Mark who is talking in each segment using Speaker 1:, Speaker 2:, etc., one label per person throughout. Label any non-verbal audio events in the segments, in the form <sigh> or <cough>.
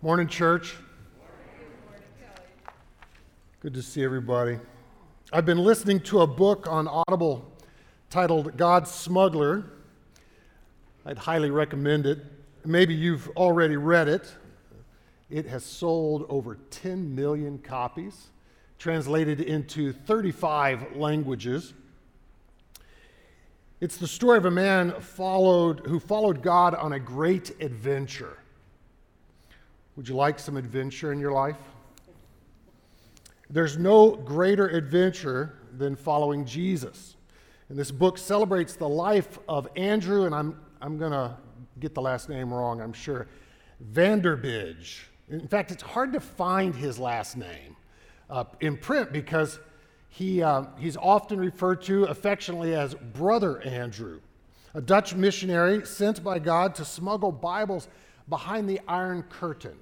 Speaker 1: Morning, church. Good to see everybody. I've been listening to a book on Audible titled God's Smuggler. I'd highly recommend it. Maybe you've already read it. It has sold over 10 million copies, translated into 35 languages. It's the story of a man followed, who followed God on a great adventure. Would you like some adventure in your life? There's no greater adventure than following Jesus. And this book celebrates the life of Andrew, and I'm, I'm going to get the last name wrong, I'm sure, Vanderbidge. In fact, it's hard to find his last name uh, in print because he, uh, he's often referred to affectionately as Brother Andrew, a Dutch missionary sent by God to smuggle Bibles behind the Iron Curtain.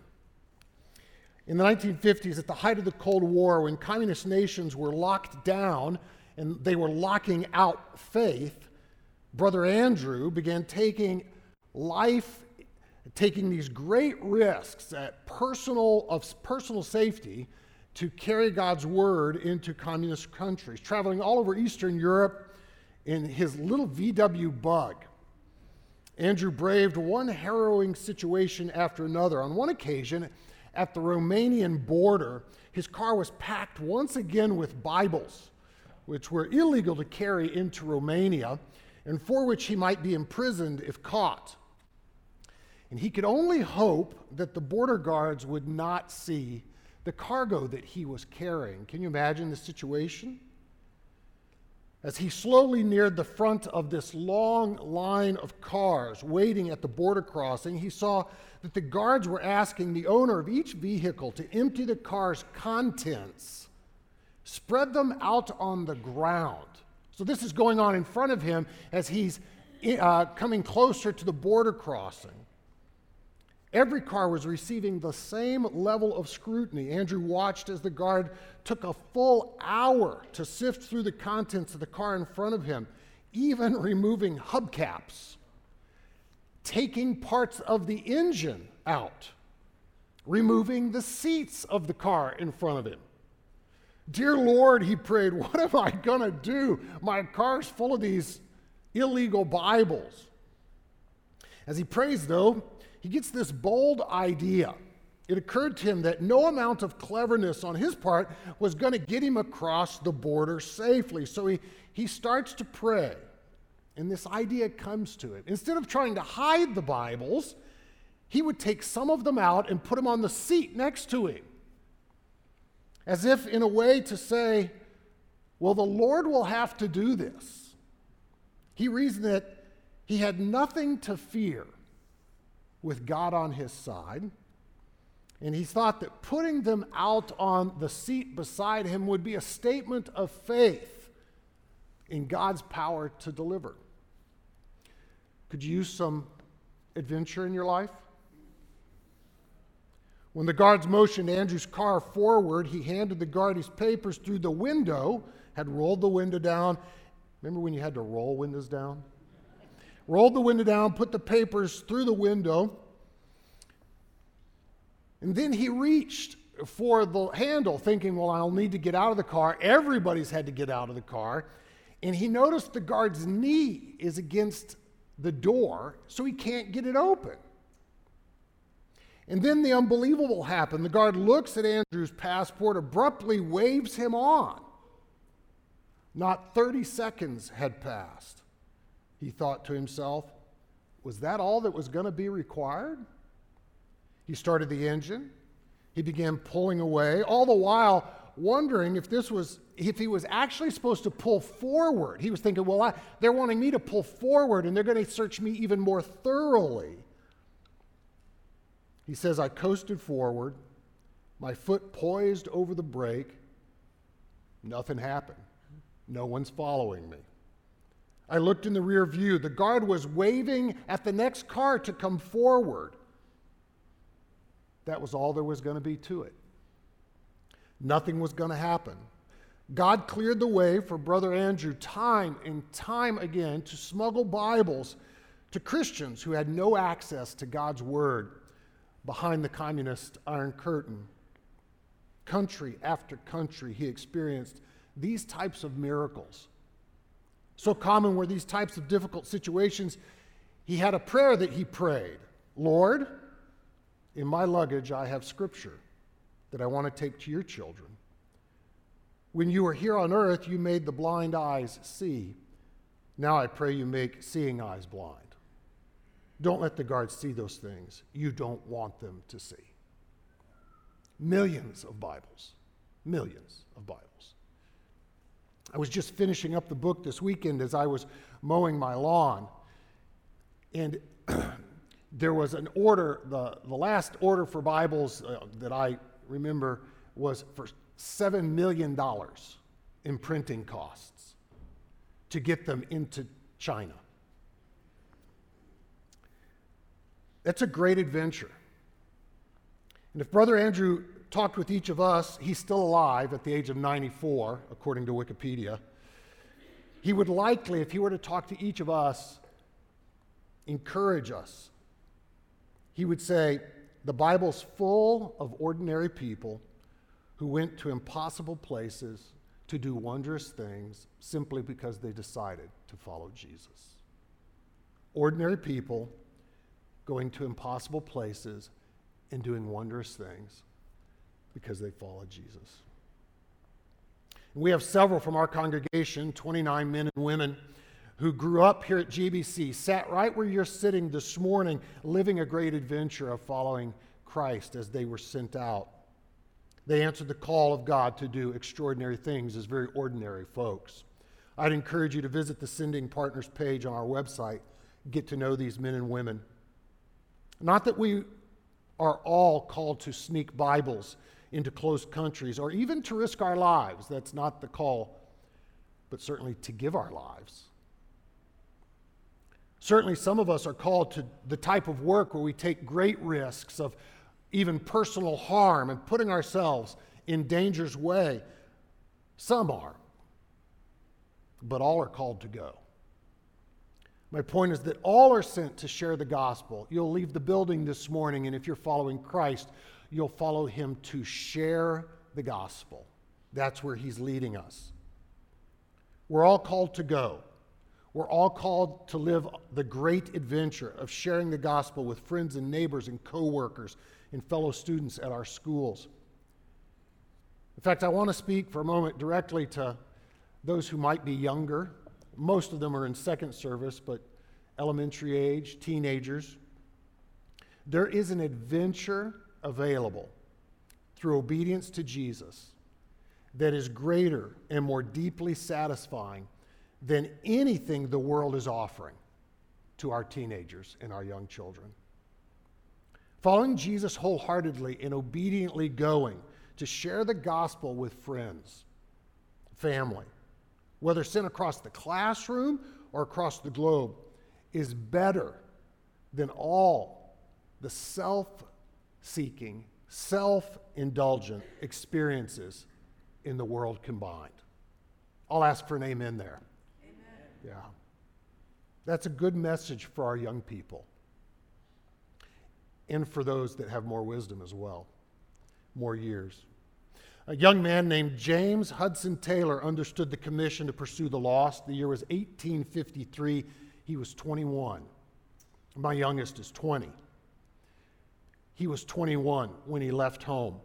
Speaker 1: In the 1950s, at the height of the Cold War, when communist nations were locked down and they were locking out faith, Brother Andrew began taking life, taking these great risks at personal, of personal safety to carry God's word into communist countries, traveling all over Eastern Europe in his little VW bug. Andrew braved one harrowing situation after another. On one occasion, at the Romanian border, his car was packed once again with Bibles, which were illegal to carry into Romania and for which he might be imprisoned if caught. And he could only hope that the border guards would not see the cargo that he was carrying. Can you imagine the situation? As he slowly neared the front of this long line of cars waiting at the border crossing, he saw that the guards were asking the owner of each vehicle to empty the car's contents, spread them out on the ground. So, this is going on in front of him as he's uh, coming closer to the border crossing. Every car was receiving the same level of scrutiny. Andrew watched as the guard took a full hour to sift through the contents of the car in front of him, even removing hubcaps, taking parts of the engine out, removing the seats of the car in front of him. Dear Lord, he prayed, what am I going to do? My car's full of these illegal Bibles. As he prays, though, he gets this bold idea. It occurred to him that no amount of cleverness on his part was going to get him across the border safely. So he, he starts to pray, and this idea comes to him. Instead of trying to hide the Bibles, he would take some of them out and put them on the seat next to him, as if in a way to say, Well, the Lord will have to do this. He reasoned that he had nothing to fear with God on his side. And he thought that putting them out on the seat beside him would be a statement of faith in God's power to deliver. Could you use some adventure in your life? When the guards motioned Andrew's car forward, he handed the guard his papers through the window, had rolled the window down. Remember when you had to roll windows down? Rolled the window down, put the papers through the window, and then he reached for the handle, thinking, well, I'll need to get out of the car. Everybody's had to get out of the car. And he noticed the guard's knee is against the door, so he can't get it open. And then the unbelievable happened. The guard looks at Andrew's passport, abruptly waves him on. Not 30 seconds had passed. He thought to himself, was that all that was going to be required? He started the engine. He began pulling away, all the while wondering if this was if he was actually supposed to pull forward. He was thinking, well, I, they're wanting me to pull forward and they're going to search me even more thoroughly. He says, I coasted forward, my foot poised over the brake. Nothing happened. No one's following me. I looked in the rear view. The guard was waving at the next car to come forward. That was all there was going to be to it. Nothing was going to happen. God cleared the way for Brother Andrew time and time again to smuggle Bibles to Christians who had no access to God's Word. behind the communist Iron Curtain. Country after country, he experienced these types of miracles. So common were these types of difficult situations, he had a prayer that he prayed Lord, in my luggage, I have scripture that I want to take to your children. When you were here on earth, you made the blind eyes see. Now I pray you make seeing eyes blind. Don't let the guards see those things you don't want them to see. Millions of Bibles. Millions of Bibles. I was just finishing up the book this weekend as I was mowing my lawn. And <clears throat> there was an order, the, the last order for Bibles uh, that I remember was for $7 million in printing costs to get them into China. That's a great adventure. And if Brother Andrew talked with each of us, he's still alive at the age of 94, according to Wikipedia. He would likely, if he were to talk to each of us, encourage us. He would say, The Bible's full of ordinary people who went to impossible places to do wondrous things simply because they decided to follow Jesus. Ordinary people going to impossible places and doing wondrous things because they followed Jesus. We have several from our congregation, 29 men and women, who grew up here at GBC, sat right where you're sitting this morning, living a great adventure of following Christ as they were sent out. They answered the call of God to do extraordinary things as very ordinary folks. I'd encourage you to visit the Sending Partners page on our website, get to know these men and women. Not that we are all called to sneak Bibles into closed countries or even to risk our lives. That's not the call, but certainly to give our lives. Certainly, some of us are called to the type of work where we take great risks of even personal harm and putting ourselves in danger's way. Some are, but all are called to go. My point is that all are sent to share the gospel. You'll leave the building this morning, and if you're following Christ, you'll follow him to share the gospel. That's where he's leading us. We're all called to go. We're all called to live the great adventure of sharing the gospel with friends and neighbors and coworkers and fellow students at our schools. In fact, I want to speak for a moment directly to those who might be younger most of them are in second service, but elementary age, teenagers. There is an adventure available through obedience to Jesus that is greater and more deeply satisfying than anything the world is offering to our teenagers and our young children. Following Jesus wholeheartedly and obediently going to share the gospel with friends, family, whether sent across the classroom or across the globe, is better than all the self seeking, self indulgent experiences in the world combined. I'll ask for an amen there. Amen. Yeah. That's a good message for our young people and for those that have more wisdom as well, more years. A young man named James Hudson Taylor understood the commission to pursue the lost. The year was 1853. He was 21. My youngest is 20. He was 21 when he left home.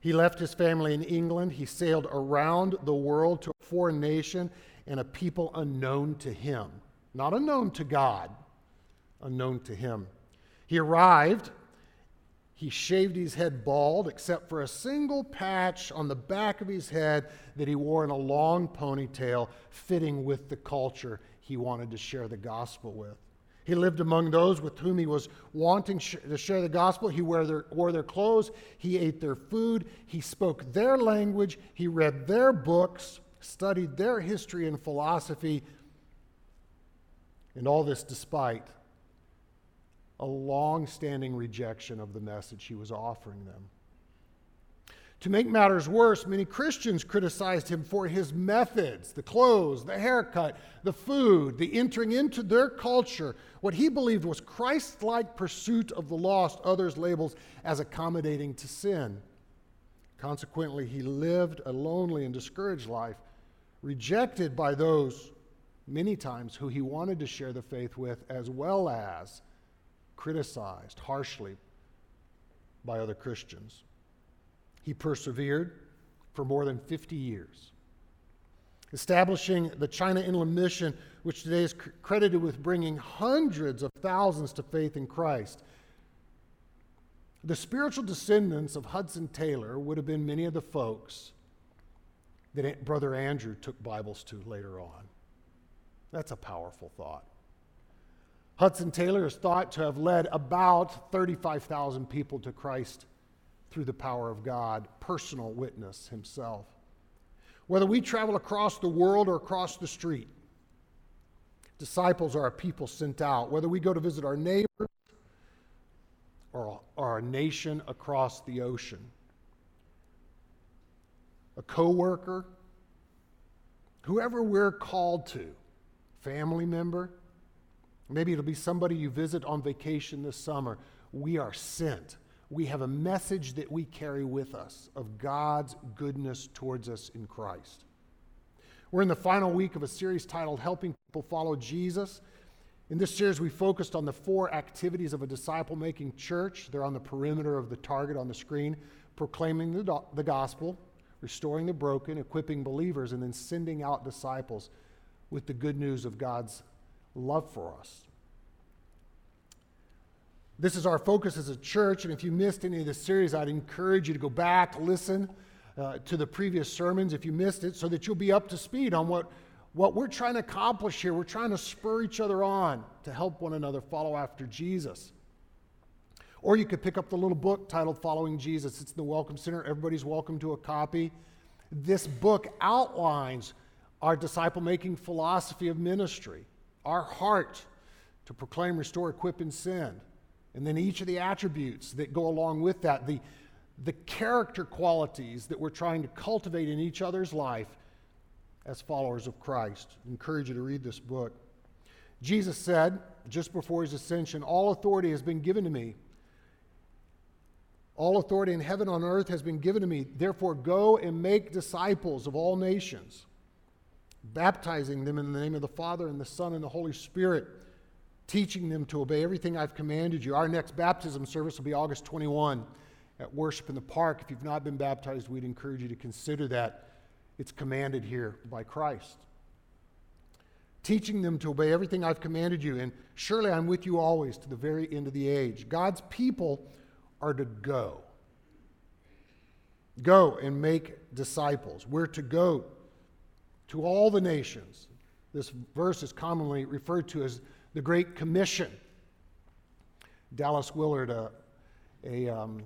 Speaker 1: He left his family in England. He sailed around the world to a foreign nation and a people unknown to him. Not unknown to God, unknown to him. He arrived he shaved his head bald, except for a single patch on the back of his head that he wore in a long ponytail, fitting with the culture he wanted to share the gospel with. He lived among those with whom he was wanting sh- to share the gospel. He wore their, wore their clothes. He ate their food. He spoke their language. He read their books, studied their history and philosophy. And all this despite a long standing rejection of the message he was offering them. To make matters worse, many Christians criticized him for his methods the clothes, the haircut, the food, the entering into their culture, what he believed was Christ like pursuit of the lost, others labeled as accommodating to sin. Consequently, he lived a lonely and discouraged life, rejected by those many times who he wanted to share the faith with, as well as criticized harshly by other Christians. He persevered for more than 50 years, establishing the China Inland Mission, which today is credited with bringing hundreds of thousands to faith in Christ. The spiritual descendants of Hudson Taylor would have been many of the folks that Brother Andrew took Bibles to later on. That's a powerful thought. Hudson Taylor is thought to have led about 35,000 people to Christ through the power of God, personal witness himself. Whether we travel across the world or across the street, disciples are a people sent out. Whether we go to visit our neighbors or, our nation across the ocean, a coworker, whoever we're called to, family member, maybe it'll be somebody you visit on vacation this summer. We are sent we have a message that we carry with us of God's goodness towards us in Christ. We're in the final week of a series titled Helping People Follow Jesus. In this series, we focused on the four activities of a disciple making church. They're on the perimeter of the target on the screen proclaiming the, the gospel, restoring the broken, equipping believers, and then sending out disciples with the good news of God's love for us. This is our focus as a church, and if you missed any of the series, I'd encourage you to go back, listen uh, to the previous sermons if you missed it, so that you'll be up to speed on what, what we're trying to accomplish here. We're trying to spur each other on to help one another follow after Jesus. Or you could pick up the little book titled Following Jesus. It's in the Welcome Center. Everybody's welcome to a copy. This book outlines our disciple making philosophy of ministry, our heart to proclaim, restore, equip, and send and then each of the attributes that go along with that, the, the character qualities that we're trying to cultivate in each other's life as followers of Christ. I encourage you to read this book. Jesus said, just before his ascension, All authority has been given to me. All authority in heaven and on earth has been given to me. Therefore, go and make disciples of all nations, baptizing them in the name of the Father and the Son and the Holy Spirit teaching them to obey everything I've commanded you. Our next baptism service will be August 21 at Worship in the Park. If you've not been baptized, we'd encourage you to consider that. It's commanded here by Christ. Teaching them to obey everything I've commanded you, and surely I'm with you always to the very end of the age. God's people are to go. Go and make disciples. We're to go to all the nations. This verse is commonly referred to as the Great Commission. Dallas Willard, a, a um,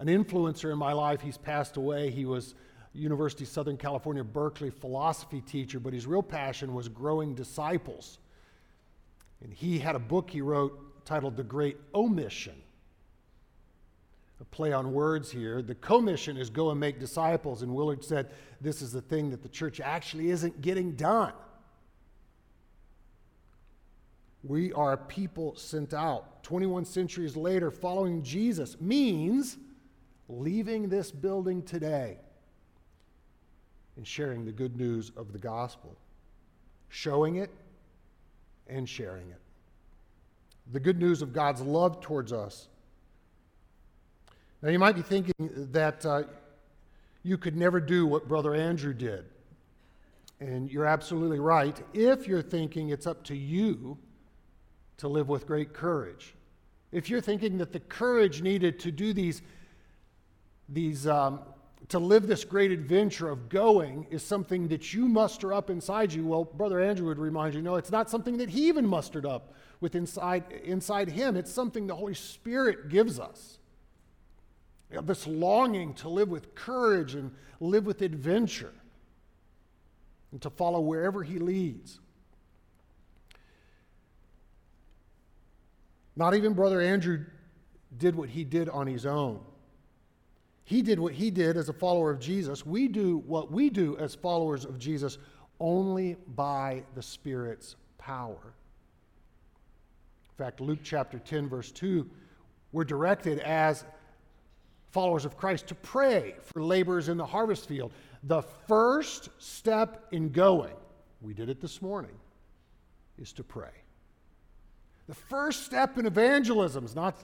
Speaker 1: an influencer in my life, he's passed away. He was University of Southern California, Berkeley philosophy teacher, but his real passion was growing disciples. And he had a book he wrote titled The Great Omission. A play on words here. The commission is go and make disciples. And Willard said this is the thing that the church actually isn't getting done. We are a people sent out. 21 centuries later, following Jesus means leaving this building today and sharing the good news of the gospel, showing it and sharing it. The good news of God's love towards us. Now, you might be thinking that uh, you could never do what Brother Andrew did. And you're absolutely right. If you're thinking it's up to you to live with great courage. If you're thinking that the courage needed to do these, these um, to live this great adventure of going is something that you muster up inside you, well, Brother Andrew would remind you, no, it's not something that he even mustered up with inside, inside him. It's something the Holy Spirit gives us. You know, this longing to live with courage and live with adventure and to follow wherever he leads. Not even Brother Andrew did what he did on his own. He did what he did as a follower of Jesus. We do what we do as followers of Jesus only by the Spirit's power. In fact, Luke chapter 10, verse 2, we're directed as followers of Christ to pray for laborers in the harvest field. The first step in going, we did it this morning, is to pray. The first step in evangelism is not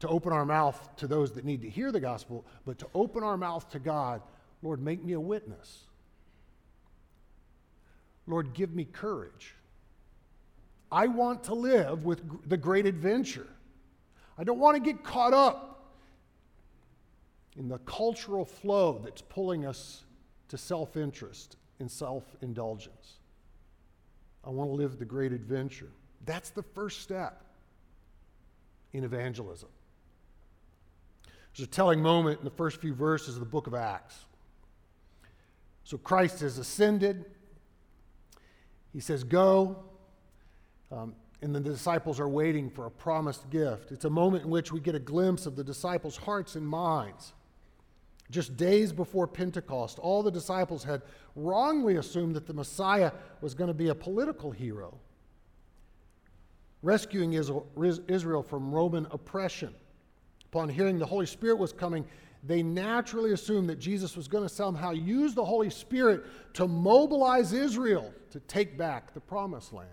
Speaker 1: to open our mouth to those that need to hear the gospel, but to open our mouth to God. Lord, make me a witness. Lord, give me courage. I want to live with the great adventure. I don't want to get caught up in the cultural flow that's pulling us to self interest and self indulgence. I want to live the great adventure. That's the first step in evangelism. There's a telling moment in the first few verses of the book of Acts. So Christ has ascended. He says, Go. Um, and the disciples are waiting for a promised gift. It's a moment in which we get a glimpse of the disciples' hearts and minds. Just days before Pentecost, all the disciples had wrongly assumed that the Messiah was going to be a political hero, rescuing Israel from Roman oppression. Upon hearing the Holy Spirit was coming, they naturally assumed that Jesus was going to somehow use the Holy Spirit to mobilize Israel to take back the promised land.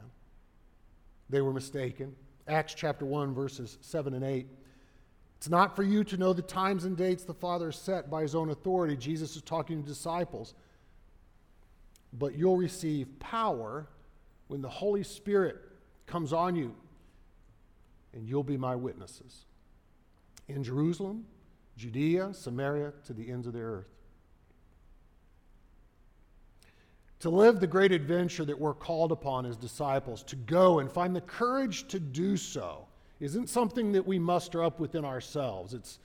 Speaker 1: They were mistaken. Acts chapter 1, verses 7 and 8. It's not for you to know the times and dates the Father has set by his own authority. Jesus is talking to disciples. But you'll receive power when the Holy Spirit comes on you, and you'll be my witnesses in Jerusalem, Judea, Samaria, to the ends of the earth. To live the great adventure that we're called upon as disciples, to go and find the courage to do so, isn't something that we muster up within ourselves. It's,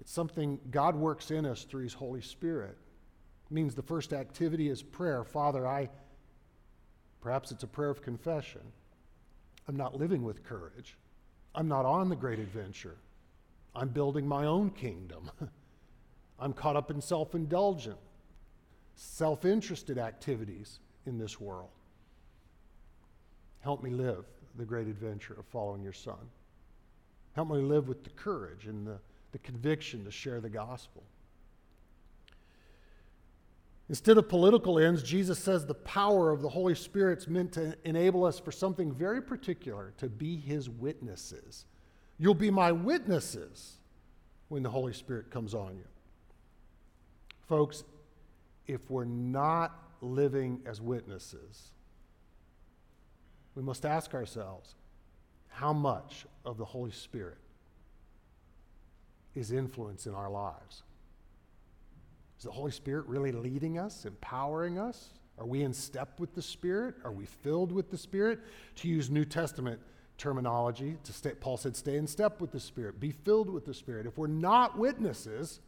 Speaker 1: it's something God works in us through His Holy Spirit. It means the first activity is prayer. Father, I, perhaps it's a prayer of confession. I'm not living with courage. I'm not on the great adventure. I'm building my own kingdom. <laughs> I'm caught up in self indulgent, self interested activities in this world. Help me live the great adventure of following your Son. Help me live with the courage and the, the conviction to share the gospel. Instead of political ends, Jesus says the power of the Holy Spirit's meant to enable us for something very particular to be his witnesses. You'll be my witnesses when the Holy Spirit comes on you. Folks, if we're not living as witnesses, we must ask ourselves how much of the Holy Spirit is influence in our lives? Is the Holy Spirit really leading us, empowering us? Are we in step with the Spirit? Are we filled with the Spirit? To use New Testament terminology, to stay, Paul said, stay in step with the Spirit, be filled with the Spirit. If we're not witnesses,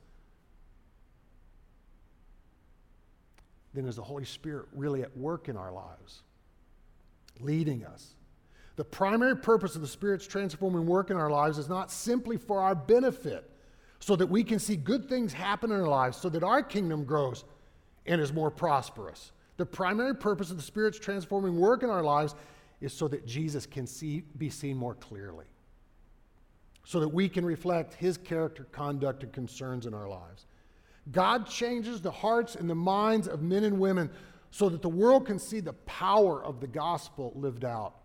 Speaker 1: then is the Holy Spirit really at work in our lives, leading us? The primary purpose of the Spirit's transforming work in our lives is not simply for our benefit so that we can see good things happen in our lives, so that our kingdom grows and is more prosperous. The primary purpose of the Spirit's transforming work in our lives is so that Jesus can see, be seen more clearly, so that we can reflect his character, conduct, and concerns in our lives. God changes the hearts and the minds of men and women so that the world can see the power of the gospel lived out.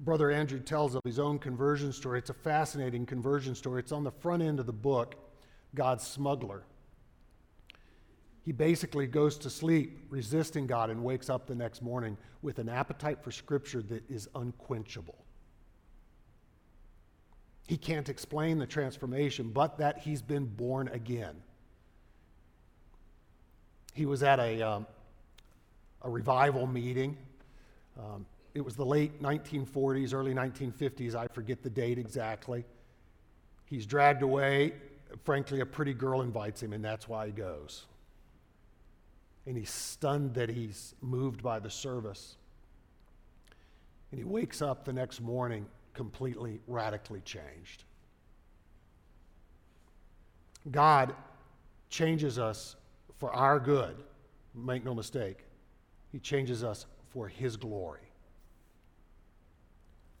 Speaker 1: Brother Andrew tells of his own conversion story. It's a fascinating conversion story. It's on the front end of the book, God's Smuggler. He basically goes to sleep resisting God and wakes up the next morning with an appetite for Scripture that is unquenchable. He can't explain the transformation, but that he's been born again. He was at a, um, a revival meeting. Um, it was the late 1940s, early 1950s. I forget the date exactly. He's dragged away. Frankly, a pretty girl invites him, and that's why he goes. And he's stunned that he's moved by the service. And he wakes up the next morning completely, radically changed. God changes us for our good, make no mistake. He changes us for His glory.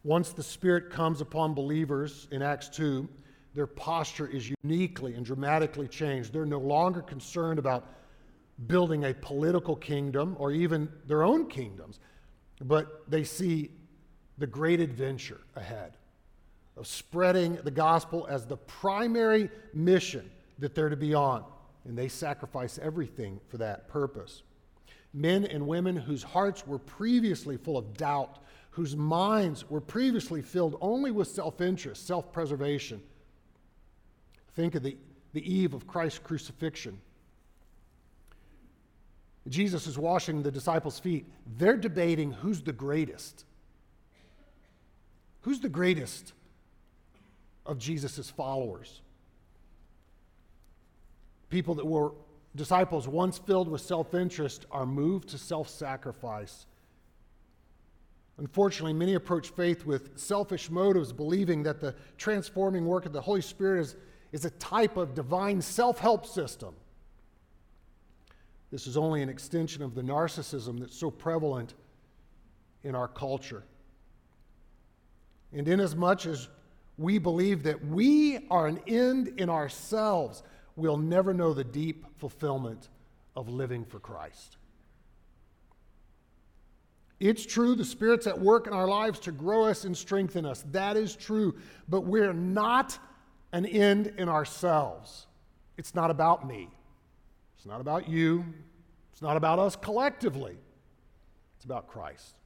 Speaker 1: Once the Spirit comes upon believers in Acts 2, their posture is uniquely and dramatically changed. They're no longer concerned about building a political kingdom or even their own kingdoms, but they see the great adventure ahead of spreading the gospel as the primary mission that they're to be on. And they sacrifice everything for that purpose. Men and women whose hearts were previously full of doubt, whose minds were previously filled only with self interest, self preservation. Think of the, the eve of Christ's crucifixion. Jesus is washing the disciples' feet. They're debating who's the greatest. Who's the greatest of Jesus' followers? People that were disciples once filled with self interest are moved to self sacrifice. Unfortunately, many approach faith with selfish motives, believing that the transforming work of the Holy Spirit is, is a type of divine self help system. This is only an extension of the narcissism that's so prevalent in our culture. And inasmuch as we believe that we are an end in ourselves, we'll never know the deep fulfillment of living for Christ. It's true, the Spirit's at work in our lives to grow us and strengthen us. That is true. But we're not an end in ourselves. It's not about me. It's not about you. It's not about us collectively. It's about Christ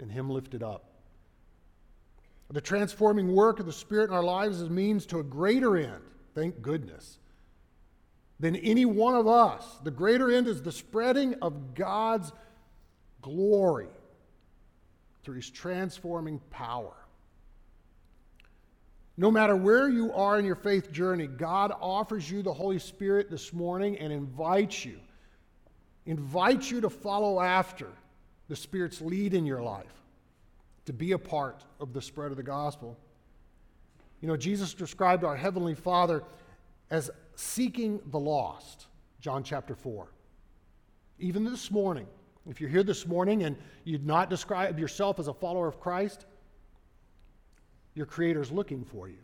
Speaker 1: and Him lifted up. The transforming work of the Spirit in our lives is means to a greater end, thank goodness, than any one of us. The greater end is the spreading of God's glory through His transforming power. No matter where you are in your faith journey, God offers you the Holy Spirit this morning and invites you, invites you to follow after the Spirit's lead in your life to be a part of the spread of the gospel. You know, Jesus described our Heavenly Father as seeking the lost, John chapter 4. Even this morning, if you're here this morning and you'd not describe yourself as a follower of Christ, your Creator's looking for you,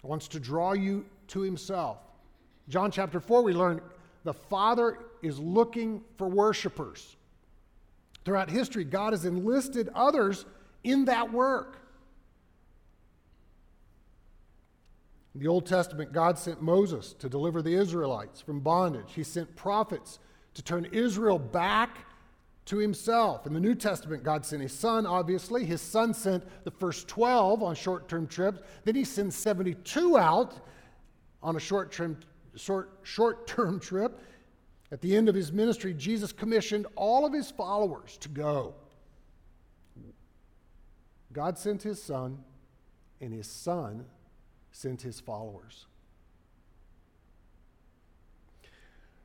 Speaker 1: He wants to draw you to Himself. John chapter 4, we learn the Father is looking for worshipers. Throughout history, God has enlisted others in that work. In the Old Testament, God sent Moses to deliver the Israelites from bondage. He sent prophets to turn Israel back to himself. In the New Testament, God sent his son, obviously. His son sent the first 12 on short term trips. Then he sent 72 out on a short term short term trip. At the end of his ministry, Jesus commissioned all of his followers to go. God sent his son, and his son sent his followers.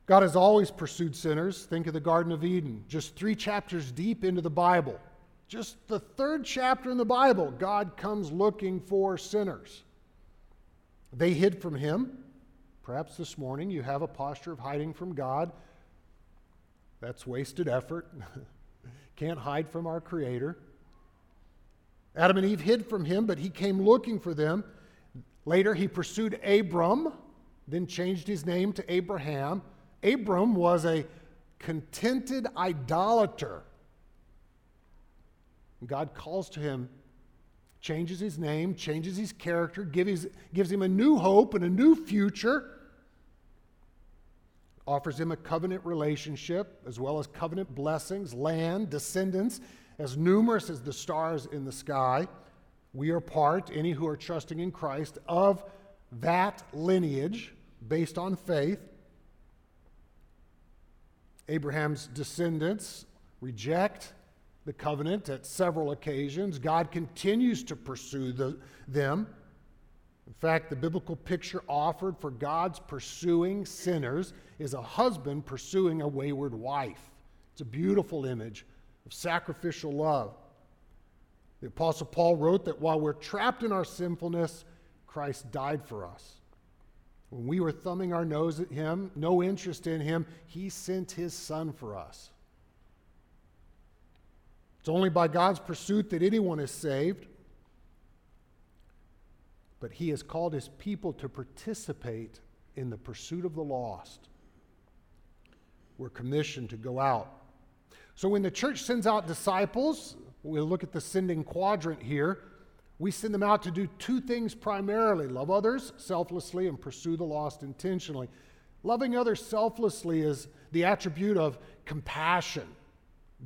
Speaker 1: God has always pursued sinners. Think of the Garden of Eden, just three chapters deep into the Bible. Just the third chapter in the Bible, God comes looking for sinners. They hid from him. Perhaps this morning you have a posture of hiding from God. That's wasted effort. <laughs> Can't hide from our Creator. Adam and Eve hid from him, but he came looking for them. Later, he pursued Abram, then changed his name to Abraham. Abram was a contented idolater. God calls to him, changes his name, changes his character, gives, gives him a new hope and a new future offers him a covenant relationship as well as covenant blessings, land, descendants, as numerous as the stars in the sky. We are part, any who are trusting in Christ, of that lineage based on faith. Abraham's descendants reject the covenant at several occasions. God continues to pursue the, them. In fact, the biblical picture offered for God's pursuing sinners is a husband pursuing a wayward wife. It's a beautiful image of sacrificial love. The Apostle Paul wrote that while we're trapped in our sinfulness, Christ died for us. When we were thumbing our nose at him, no interest in him, he sent his son for us. It's only by God's pursuit that anyone is saved. But he has called his people to participate in the pursuit of the lost. We're commissioned to go out. So when the church sends out disciples, we'll look at the sending quadrant here. We send them out to do two things primarily love others selflessly and pursue the lost intentionally. Loving others selflessly is the attribute of compassion,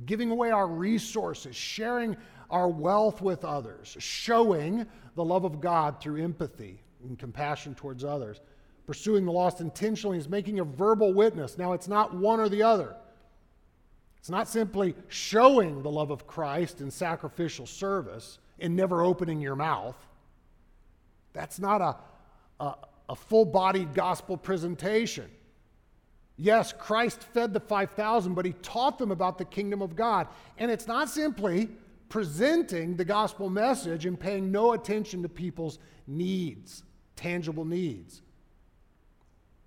Speaker 1: giving away our resources, sharing our wealth with others, showing the love of God through empathy and compassion towards others. Pursuing the lost intentionally is making a verbal witness. Now, it's not one or the other. It's not simply showing the love of Christ in sacrificial service and never opening your mouth. That's not a, a, a full bodied gospel presentation. Yes, Christ fed the 5,000, but he taught them about the kingdom of God. And it's not simply presenting the gospel message and paying no attention to people's needs, tangible needs.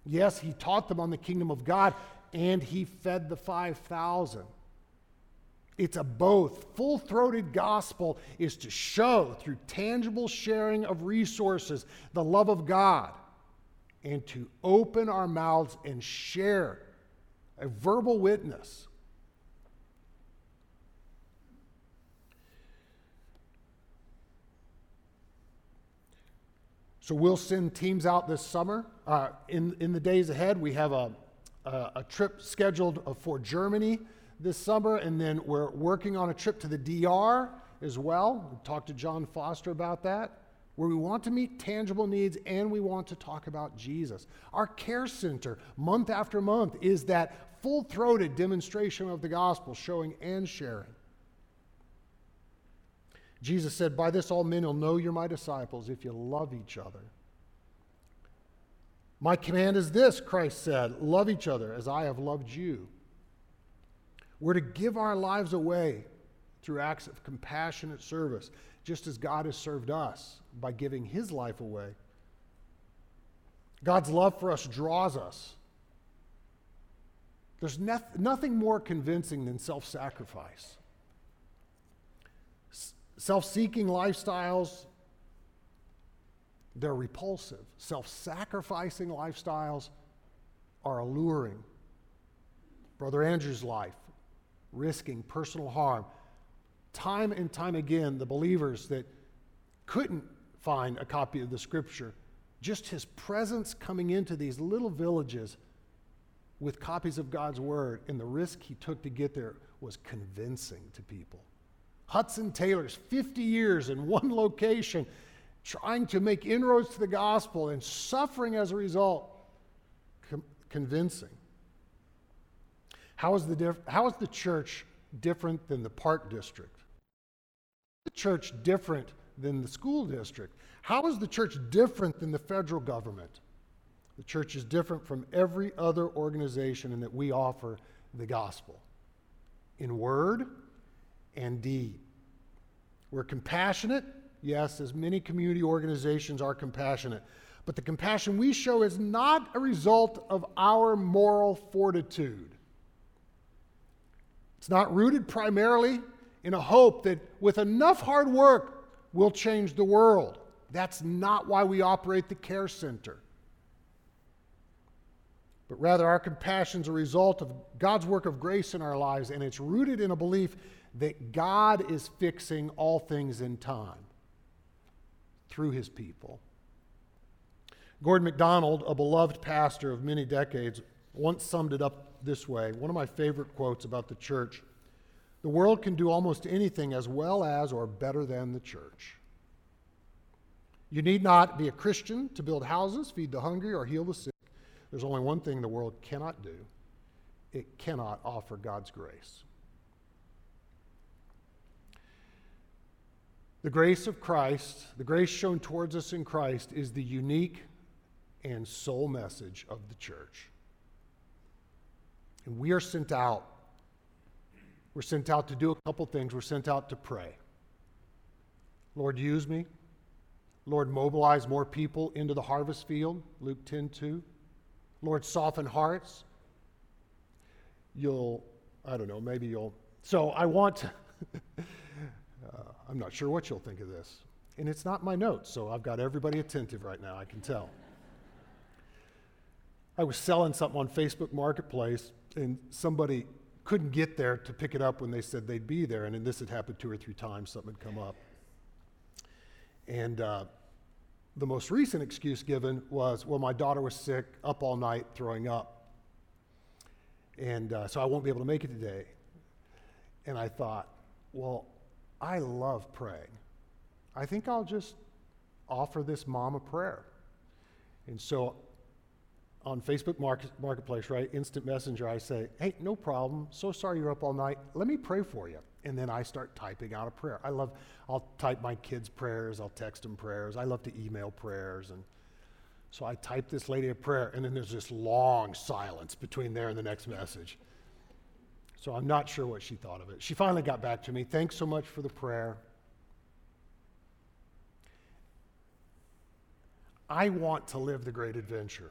Speaker 1: Yes, he taught them on the kingdom of God and he fed the 5,000. It's a both. Full throated gospel is to show through tangible sharing of resources the love of God and to open our mouths and share a verbal witness. So we'll send teams out this summer. Uh, in, in the days ahead, we have a, a, a trip scheduled for Germany this summer, and then we're working on a trip to the DR as well. We talked to John Foster about that, where we want to meet tangible needs and we want to talk about Jesus. Our care center, month after month, is that full throated demonstration of the gospel, showing and sharing. Jesus said, By this all men will know you're my disciples if you love each other. My command is this, Christ said love each other as I have loved you. We're to give our lives away through acts of compassionate service, just as God has served us by giving his life away. God's love for us draws us. There's nothing more convincing than self sacrifice. Self seeking lifestyles, they're repulsive. Self sacrificing lifestyles are alluring. Brother Andrew's life, risking personal harm. Time and time again, the believers that couldn't find a copy of the scripture, just his presence coming into these little villages with copies of God's word and the risk he took to get there was convincing to people. Hudson Taylor's 50 years in one <laughs> location trying to make inroads to the gospel and suffering as a result, com- convincing. How is, the diff- how is the church different than the park district? The church different than the school district? How is the church different than the federal government? The church is different from every other organization in that we offer the gospel in word and deed. We're compassionate, yes, as many community organizations are compassionate. But the compassion we show is not a result of our moral fortitude. It's not rooted primarily in a hope that with enough hard work, we'll change the world. That's not why we operate the care center. But rather, our compassion is a result of God's work of grace in our lives, and it's rooted in a belief that God is fixing all things in time through his people. Gordon MacDonald, a beloved pastor of many decades, once summed it up this way one of my favorite quotes about the church The world can do almost anything as well as or better than the church. You need not be a Christian to build houses, feed the hungry, or heal the sick. There's only one thing the world cannot do it cannot offer God's grace. The grace of Christ, the grace shown towards us in Christ, is the unique and sole message of the church. And we are sent out. We're sent out to do a couple things. We're sent out to pray. Lord, use me. Lord, mobilize more people into the harvest field. Luke 10 2. Lord, soften hearts. You'll, I don't know, maybe you'll. So I want to, <laughs> uh, I'm not sure what you'll think of this. And it's not my notes, so I've got everybody attentive right now, I can tell. I was selling something on Facebook Marketplace, and somebody couldn't get there to pick it up when they said they'd be there. And this had happened two or three times, something had come up. And uh, the most recent excuse given was, well, my daughter was sick, up all night, throwing up. And uh, so I won't be able to make it today. And I thought, well, I love praying. I think I'll just offer this mom a prayer. And so on Facebook market, Marketplace, right, Instant Messenger, I say, hey, no problem. So sorry you're up all night. Let me pray for you. And then I start typing out a prayer. I love, I'll type my kids' prayers, I'll text them prayers. I love to email prayers. And so I type this lady a prayer, and then there's this long silence between there and the next message. So I'm not sure what she thought of it. She finally got back to me. Thanks so much for the prayer. I want to live the great adventure.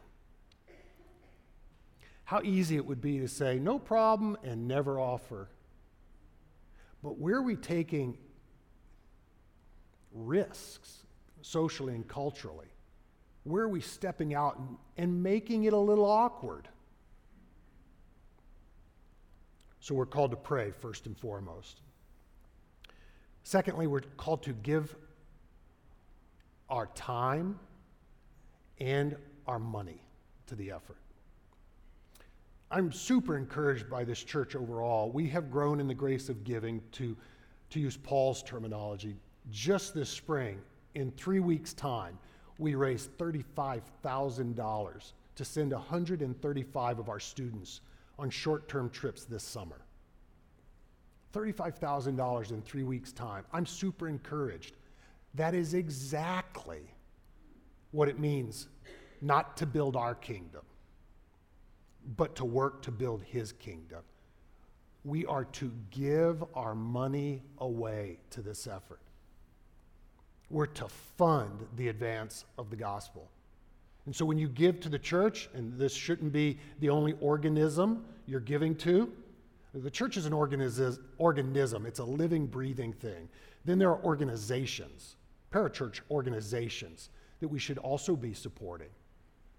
Speaker 1: How easy it would be to say, no problem, and never offer. But where are we taking risks socially and culturally? Where are we stepping out and, and making it a little awkward? So we're called to pray first and foremost. Secondly, we're called to give our time and our money to the effort. I'm super encouraged by this church overall. We have grown in the grace of giving to, to use Paul's terminology. Just this spring, in three weeks' time, we raised $35,000 to send 135 of our students on short term trips this summer. $35,000 in three weeks' time. I'm super encouraged. That is exactly what it means not to build our kingdom but to work to build his kingdom. We are to give our money away to this effort. We're to fund the advance of the gospel. And so when you give to the church, and this shouldn't be the only organism you're giving to, the church is an organism, it's a living, breathing thing. Then there are organizations, parachurch organizations, that we should also be supporting.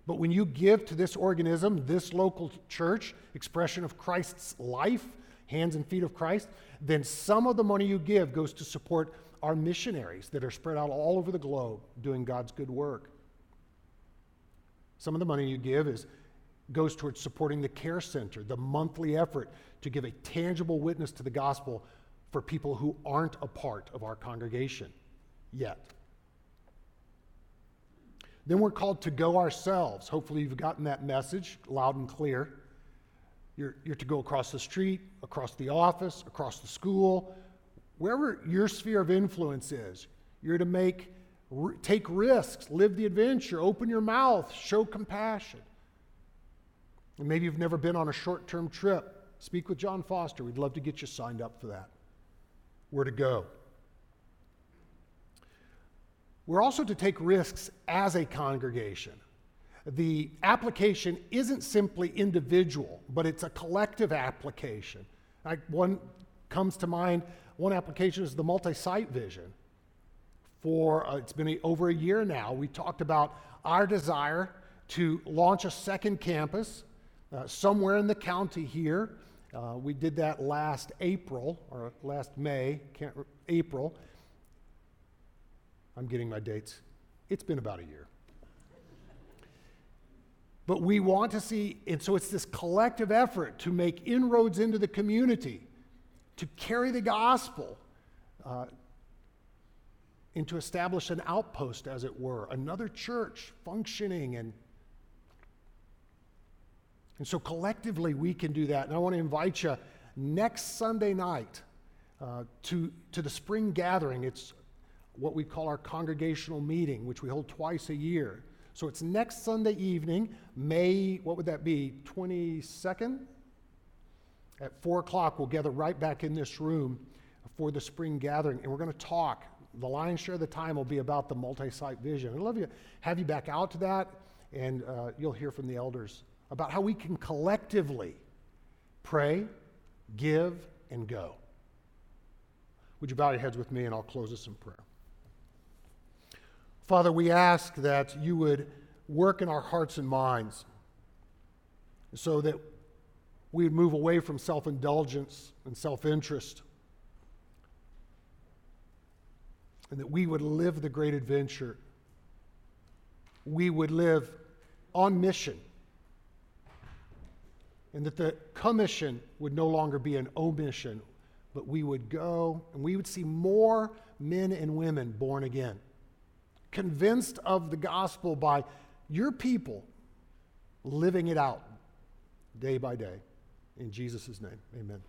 Speaker 1: But when you give to this organism, this local church, expression of Christ's life, hands and feet of Christ, then some of the money you give goes to support our missionaries that are spread out all over the globe doing God's good work. Some of the money you give is goes towards supporting the care center, the monthly effort to give a tangible witness to the gospel for people who aren't a part of our congregation yet. Then we're called to go ourselves. Hopefully, you've gotten that message loud and clear. You're, you're to go across the street, across the office, across the school, wherever your sphere of influence is. You're to make, take risks, live the adventure, open your mouth, show compassion. And maybe you've never been on a short term trip. Speak with John Foster. We'd love to get you signed up for that. Where to go. We're also to take risks as a congregation. The application isn't simply individual, but it's a collective application. Like one comes to mind, one application is the multi site vision. For uh, it's been a, over a year now, we talked about our desire to launch a second campus uh, somewhere in the county here. Uh, we did that last April or last May, can't, April. I'm getting my dates. It's been about a year. But we want to see, and so it's this collective effort to make inroads into the community, to carry the gospel, uh, and to establish an outpost, as it were, another church functioning and and so collectively we can do that. And I want to invite you next Sunday night uh, to, to the spring gathering. It's what we call our congregational meeting, which we hold twice a year. So it's next Sunday evening, May, what would that be, 22nd? At 4 o'clock, we'll gather right back in this room for the spring gathering, and we're going to talk the lion's share of the time will be about the multi site vision. I'd love you have you back out to that, and uh, you'll hear from the elders about how we can collectively pray, give, and go. Would you bow your heads with me, and I'll close this in prayer. Father, we ask that you would work in our hearts and minds so that we would move away from self indulgence and self interest and that we would live the great adventure. We would live on mission. And that the commission would no longer be an omission, but we would go and we would see more men and women born again, convinced of the gospel by your people living it out day by day. In Jesus' name, amen.